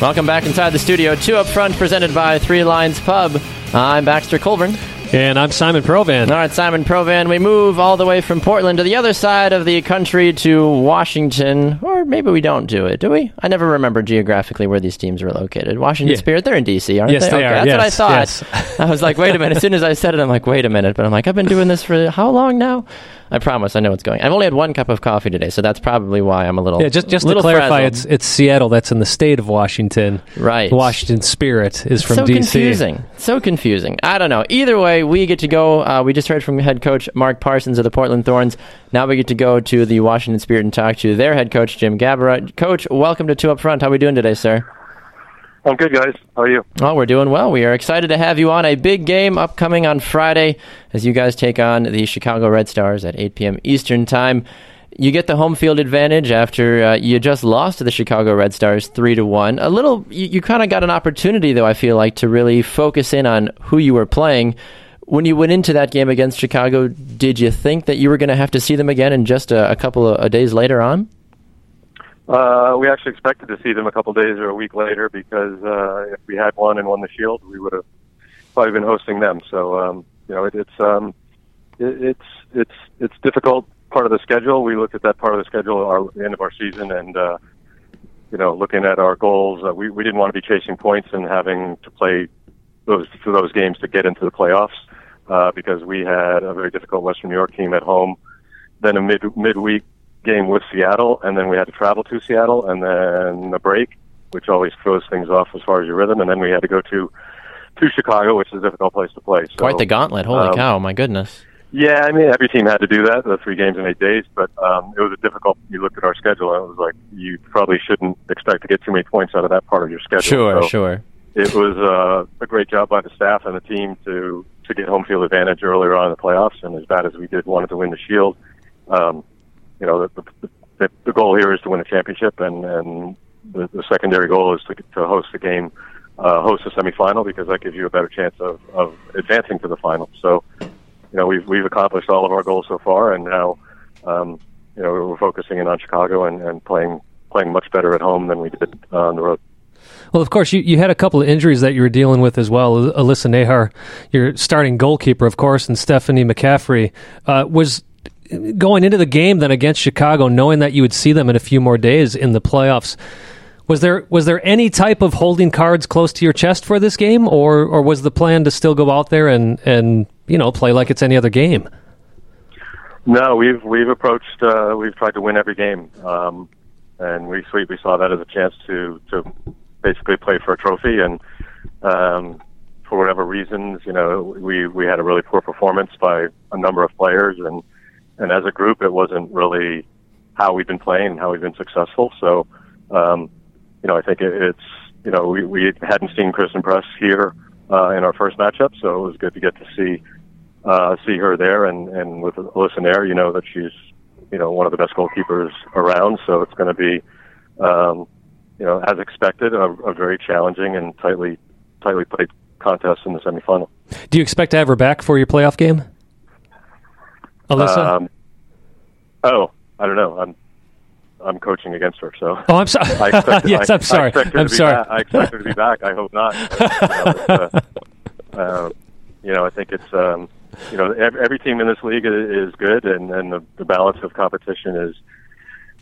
Welcome back inside the studio. Two up front, presented by Three Lines Pub. I'm Baxter Colburn. And I'm Simon Provan. All right, Simon Provan. We move all the way from Portland to the other side of the country to Washington, or maybe we don't do it, do we? I never remember geographically where these teams are located. Washington Yeah. Spirit, they're in D.C., aren't Yes, they? they Okay, are. That's Yes, what I yes. thought. I was like, wait a minute. As soon as I said it, I'm like, wait a minute. But I'm like, I've been doing this for how long now? I promise I know what's going. I've only had one cup of coffee today, so that's probably why I'm a little. Yeah, just just to clarify, frazzled. it's it's Seattle. That's in the state of Washington. Right. Washington Spirit is from D.C. so DC. confusing. So confusing. I don't know. Either way, we get to go. Uh, we just heard from head coach Mark Parsons of the Portland Thorns. Now we get to go to the Washington Spirit and talk to their head coach Jim Gabarra. Coach, welcome to Two Up Front. How are we doing today, sir? I'm good, guys. How are you? Oh, we're doing well. We are excited to have you on. A big game upcoming on Friday as you guys take on the Chicago Red Stars at 8 p.m. Eastern Time. You get the home field advantage after uh, you just lost to the Chicago Red Stars three to one. A little, you, you kind of got an opportunity though. I feel like to really focus in on who you were playing. When you went into that game against Chicago, did you think that you were going to have to see them again in just a, a couple of days later on? Uh, we actually expected to see them a couple days or a week later because uh, if we had won and won the Shield, we would have probably been hosting them. So um, you know, it, it's um, it, it's it's it's difficult part of the schedule. We looked at that part of the schedule our the end of our season, and uh, you know, looking at our goals, uh, we we didn't want to be chasing points and having to play those through those games to get into the playoffs uh, because we had a very difficult Western New York team at home, then a mid midweek game with Seattle, and then we had to travel to Seattle, and then a break, which always throws things off as far as your rhythm, and then we had to go to to Chicago, which is a difficult place to play. So, Quite the gauntlet. Holy um, cow! My goodness. Yeah, I mean, every team had to do that, the three games in eight days, but um, it was a difficult. You looked at our schedule, and it was like you probably shouldn't expect to get too many points out of that part of your schedule. Sure, So sure. It was uh, a great job by the staff and the team to to get home field advantage earlier on in the playoffs, and as bad as we did, wanted to win the Shield. Um, you know, the, the, the, the goal here is to win a championship, and and the, the secondary goal is to to host the game, uh, host a semifinal because that gives you a better chance of of advancing to the final. So you know, we've we've accomplished all of our goals so far, and now, um, you know, we're focusing in on Chicago and, and playing playing much better at home than we did uh, on the road. Well, of course, you, you had a couple of injuries that you were dealing with as well. Alyssa Naeher, your starting goalkeeper, of course, and Stephanie McCaffrey. Uh, was going into the game then against Chicago, knowing that you would see them in a few more days in the playoffs. Was there was there any type of holding cards close to your chest for this game, or or was the plan to still go out there and and you know play like it's any other game? No, we've we've approached uh, we've tried to win every game, um, and we we saw that as a chance to to basically play for a trophy. And um, for whatever reasons, you know, we we had a really poor performance by a number of players, and and as a group, it wasn't really how we've been playing and how we've been successful. So, um, you know, I think it, it's you know we we hadn't seen Christen Press here uh, in our first matchup, so it was good to get to see uh, see her there, and and with Alyssa Naeher, you know that she's you know one of the best goalkeepers around. So it's going to be um, you know as expected a, a very challenging and tightly tightly played contest in the semifinal. Do you expect to have her back for your playoff game, Alyssa? Um, oh, I don't know. I'm I'm coaching against her, so. oh, I'm sorry. I expect, yes, I, I'm sorry. I be sorry. Back. I expect her to be back. I hope not. you, know, but, uh, uh, you know, I think it's um, you know, every, every team in this league is, is good, and, and the, the balance of competition is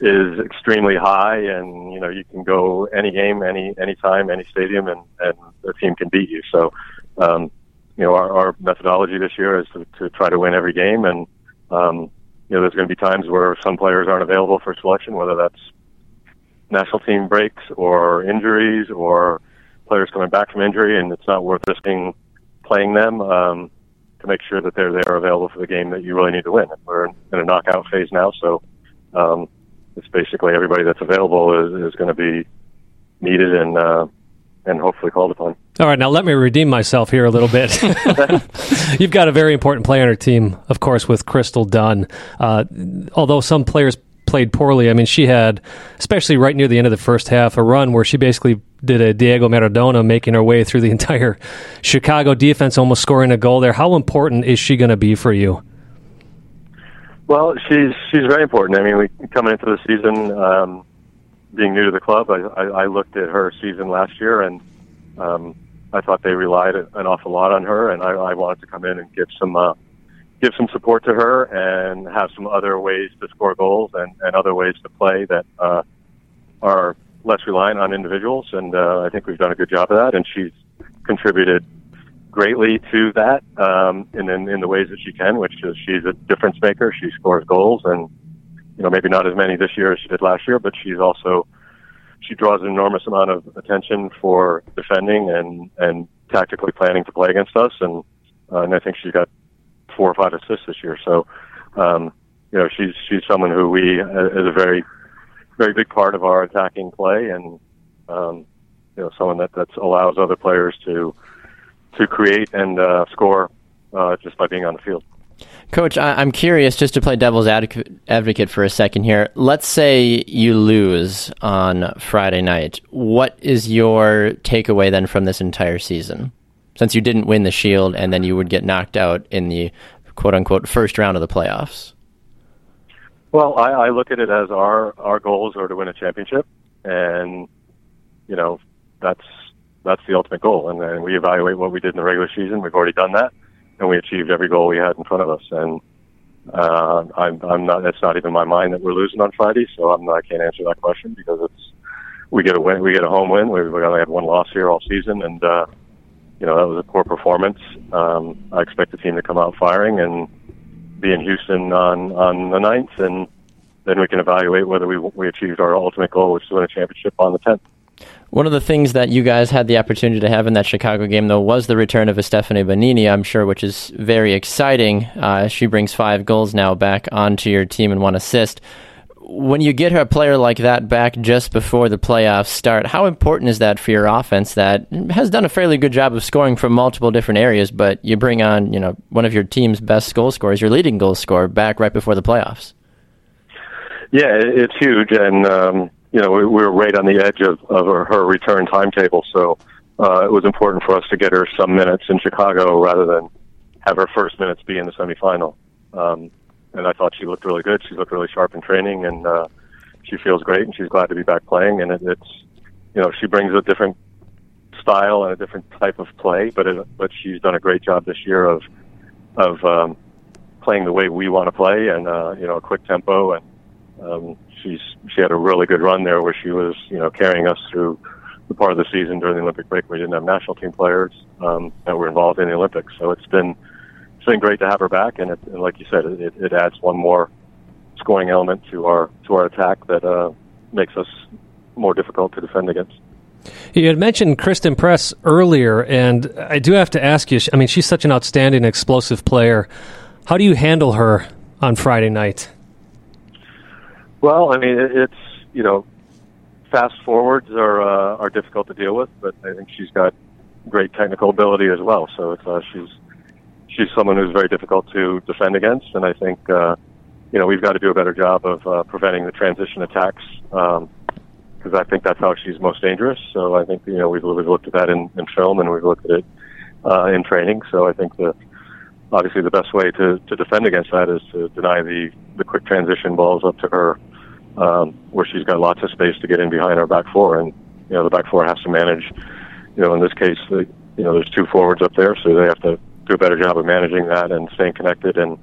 is extremely high, and you know you can go any game, any any time, any stadium, and and the team can beat you. So, um, you know, our, our methodology this year is to, to try to win every game, and um, you know, there's going to be times where some players aren't available for selection, whether that's national team breaks or injuries or players coming back from injury, and it's not worth risking playing them um, to make sure that they're there available for the game that you really need to win. We're in a knockout phase now, so um, it's basically everybody that's available is, is going to be needed and uh, and hopefully called upon. All right, now let me redeem myself here a little bit. You've got a very important player on your team, of course, with Crystal Dunn. Uh, although some players played poorly, I mean, she had, especially right near the end of the first half, a run where she basically did a Diego Maradona, making her way through the entire Chicago defense, almost scoring a goal there. How important is she going to be for you? Well, she's she's very important. I mean, we coming into the season, um, being new to the club, I, I, I looked at her season last year, and um, I thought they relied an awful lot on her, and I, I wanted to come in and give some uh, give some support to her and have some other ways to score goals and, and other ways to play that uh, are less reliant on individuals. And uh, I think we've done a good job of that, and she's contributed greatly to that um, in, in in the ways that she can, which is she's a difference maker. She scores goals, and you know maybe not as many this year as she did last year, but she's also she draws an enormous amount of attention for defending and and tactically planning to play against us, and uh, and I think she's got four or five assists this year. So um, you know she's she's someone who we uh, is a very very big part of our attacking play, and um, you know someone that that allows other players to to create and uh, score uh, just by being on the field. Coach, I- am curious just to play devil's advocate for a second here. Let's say you lose on Friday night. What is your takeaway then from this entire season? Since you didn't win the Shield and then you would get knocked out in the quote unquote first round of the playoffs. Well, I, I look at it as our our goals are to win a championship, and you know that's that's the ultimate goal. And then we evaluate what we did in the regular season. We've already done that, and we achieved every goal we had in front of us. And uh, I'm, I'm not. That's not even my mind that we're losing on Friday. So I'm not, I can't answer that question because it's we get a win. We get a home win. We've only had one loss here all season, and uh, you know that was a poor performance. Um, I expect the team to come out firing and be in Houston on on the ninth, and then we can evaluate whether we we achieved our ultimate goal, which is to win a championship on the tenth. One of the things that you guys had the opportunity to have in that Chicago game, though, was the return of Estefany Banini, I'm sure, which is very exciting. Uh, she brings five goals now back onto your team and one assist. When you get a player like that back just before the playoffs start, how important is that for your offense that has done a fairly good job of scoring from multiple different areas, but you bring on, you know, one of your team's best goal scorers, your leading goal scorer, back right before the playoffs? Yeah, it's huge, and um, you know, we, we were right on the edge of, of her, her return timetable. So uh, it was important for us to get her some minutes in Chicago rather than have her first minutes be in the semifinal. Um, and I thought she looked really good. She looked really sharp in training, and uh, she feels great, and she's glad to be back playing. And it, it's, you know, she brings a different style and a different type of play, but it, but she's done a great job this year of of um, playing the way we want to play, and uh, you know, a quick tempo and um, she's she had a really good run there where she was you know carrying us through the part of the season during the Olympic break we didn't have national team players um, that were involved in the Olympics. So it's been it's been great to have her back, and, it, and like you said, it, it adds one more scoring element to our to our attack that uh, makes us more difficult to defend against. You had mentioned Christen Press earlier, and I do have to ask you. I mean, she's such an outstanding, explosive player. How do you handle her on Friday night? Well, I mean, it's you know, fast forwards are uh, are difficult to deal with, but I think she's got great technical ability as well. So it's, uh, she's she's someone who's very difficult to defend against, and I think uh, you know we've got to do a better job of uh, preventing the transition attacks because um, I think that's how she's most dangerous. So I think you know we've, we've looked at that in, in film and we've looked at it uh, in training. So I think the obviously the best way to, to defend against that is to deny the, the quick transition balls up to her um, where she's got lots of space to get in behind our back four, and you know the back four has to manage. You know, in this case, the, you know there's two forwards up there, so they have to do a better job of managing that and staying connected and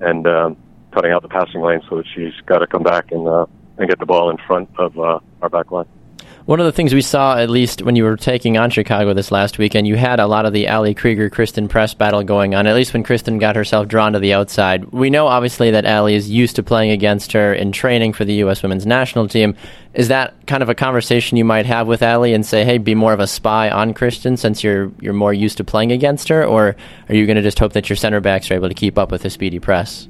and um, cutting out the passing lane so that she's got to come back and uh, and get the ball in front of uh, our back line. One of the things we saw, at least when you were taking on Chicago this last weekend, you had a lot of the Ali Krieger Kirsten Press battle going on, at least when Kirsten got herself drawn to the outside. We know, obviously, that Ali is used to playing against her in training for the U.S. women's national team. Is that kind of a conversation you might have with Ali and say, hey, be more of a spy on Kirsten since you're, you're more used to playing against her? Or are you going to just hope that your center backs are able to keep up with the speedy press?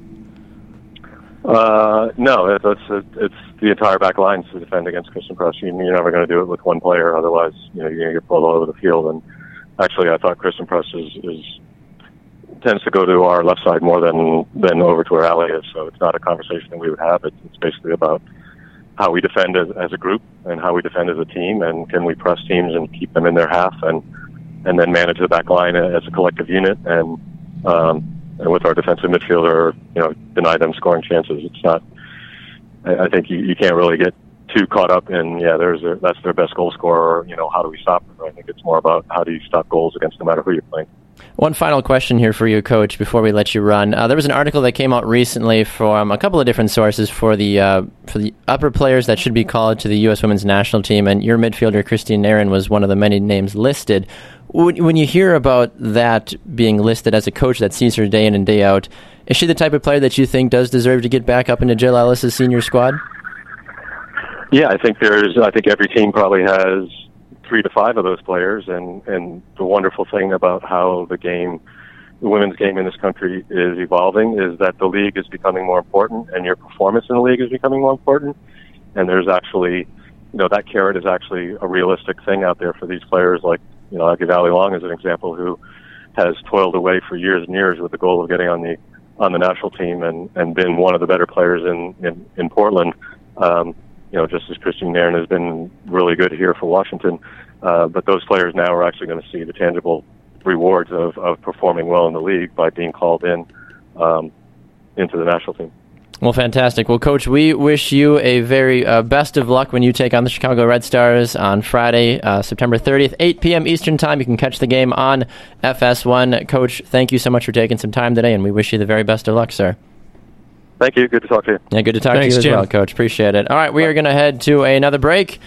Uh, no, it's, it's it's the entire back line to defend against Kirsten Press. You, you're never going to do it with one player, otherwise, you know, you're going to get pulled all over the field. And actually, I thought Kirsten Press is, is tends to go to our left side more than than over to where Ali is. So it's not a conversation that we would have. It's, it's basically about how we defend as, as a group and how we defend as a team, and can we press teams and keep them in their half, and and then manage the back line as a collective unit and. Um, and with our defensive midfielder, you know, deny them scoring chances. It's not. I, I think you, you can't really get too caught up in yeah, there's their, that's their best goal scorer. You know, how do we stop them? I think it's more about how do you stop goals against no matter who you're playing. One final question here for you, Coach, before we let you run. Uh, there was an article that came out recently from a couple of different sources for the uh, for the upper players that should be called to the U.S. Women's National Team, and your midfielder Christine Nairn was one of the many names listed. When you hear about that being listed as a coach that sees her day in and day out, is she the type of player that you think does deserve to get back up into Jill Ellis's senior squad? Yeah, I think there's. I think every team probably has three to five of those players, and and the wonderful thing about how the game, the women's game in this country is evolving, is that the league is becoming more important, and your performance in the league is becoming more important, and there's actually, you know, that carrot is actually a realistic thing out there for these players like you know, give Allie Long as an example, who has toiled away for years and years with the goal of getting on the on the national team and and been one of the better players in in, in Portland. Um, you know, just as Christine Nairn has been really good here for Washington. Uh, but those players now are actually going to see the tangible rewards of, of performing well in the league by being called in um, into the national team. Well, fantastic. Well, Coach, we wish you a very uh, best of luck when you take on the Chicago Red Stars on Friday, uh, September 30th, 8 p.m. Eastern Time. You can catch the game on FS1. Coach, thank you so much for taking some time today, and we wish you the very best of luck, sir. Thank you. Good to talk to you. Yeah, good to talk Thanks, to you Jim. as well, Coach. Appreciate it. All right, we are going to head to another break.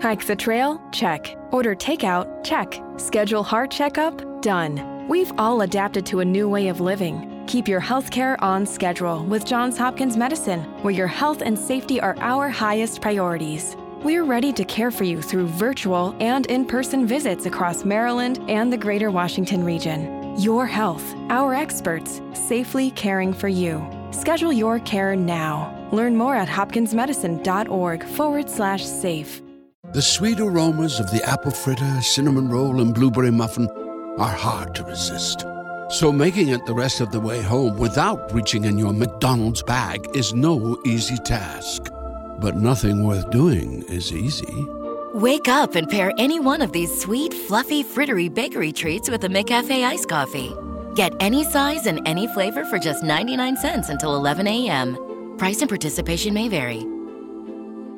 Hike the trail? Check. Order takeout? Check. Schedule heart checkup? Done. We've all adapted to a new way of living. Keep your health care on schedule with Johns Hopkins Medicine, where your health and safety are our highest priorities. We're ready to care for you through virtual and in person visits across Maryland and the greater Washington region. Your health, our experts, safely caring for you. Schedule your care now. Learn more at hopkinsmedicine.org forward slash safe. The sweet aromas of the apple fritter, cinnamon roll, and blueberry muffin are hard to resist. So making it the rest of the way home without reaching in your McDonald's bag is no easy task. But nothing worth doing is easy. Wake up and pair any one of these sweet, fluffy, frittery bakery treats with a McCafe iced coffee. Get any size and any flavor for just 99 cents until 11 a.m. Price and participation may vary.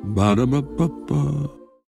Ba-da-ba-ba-ba.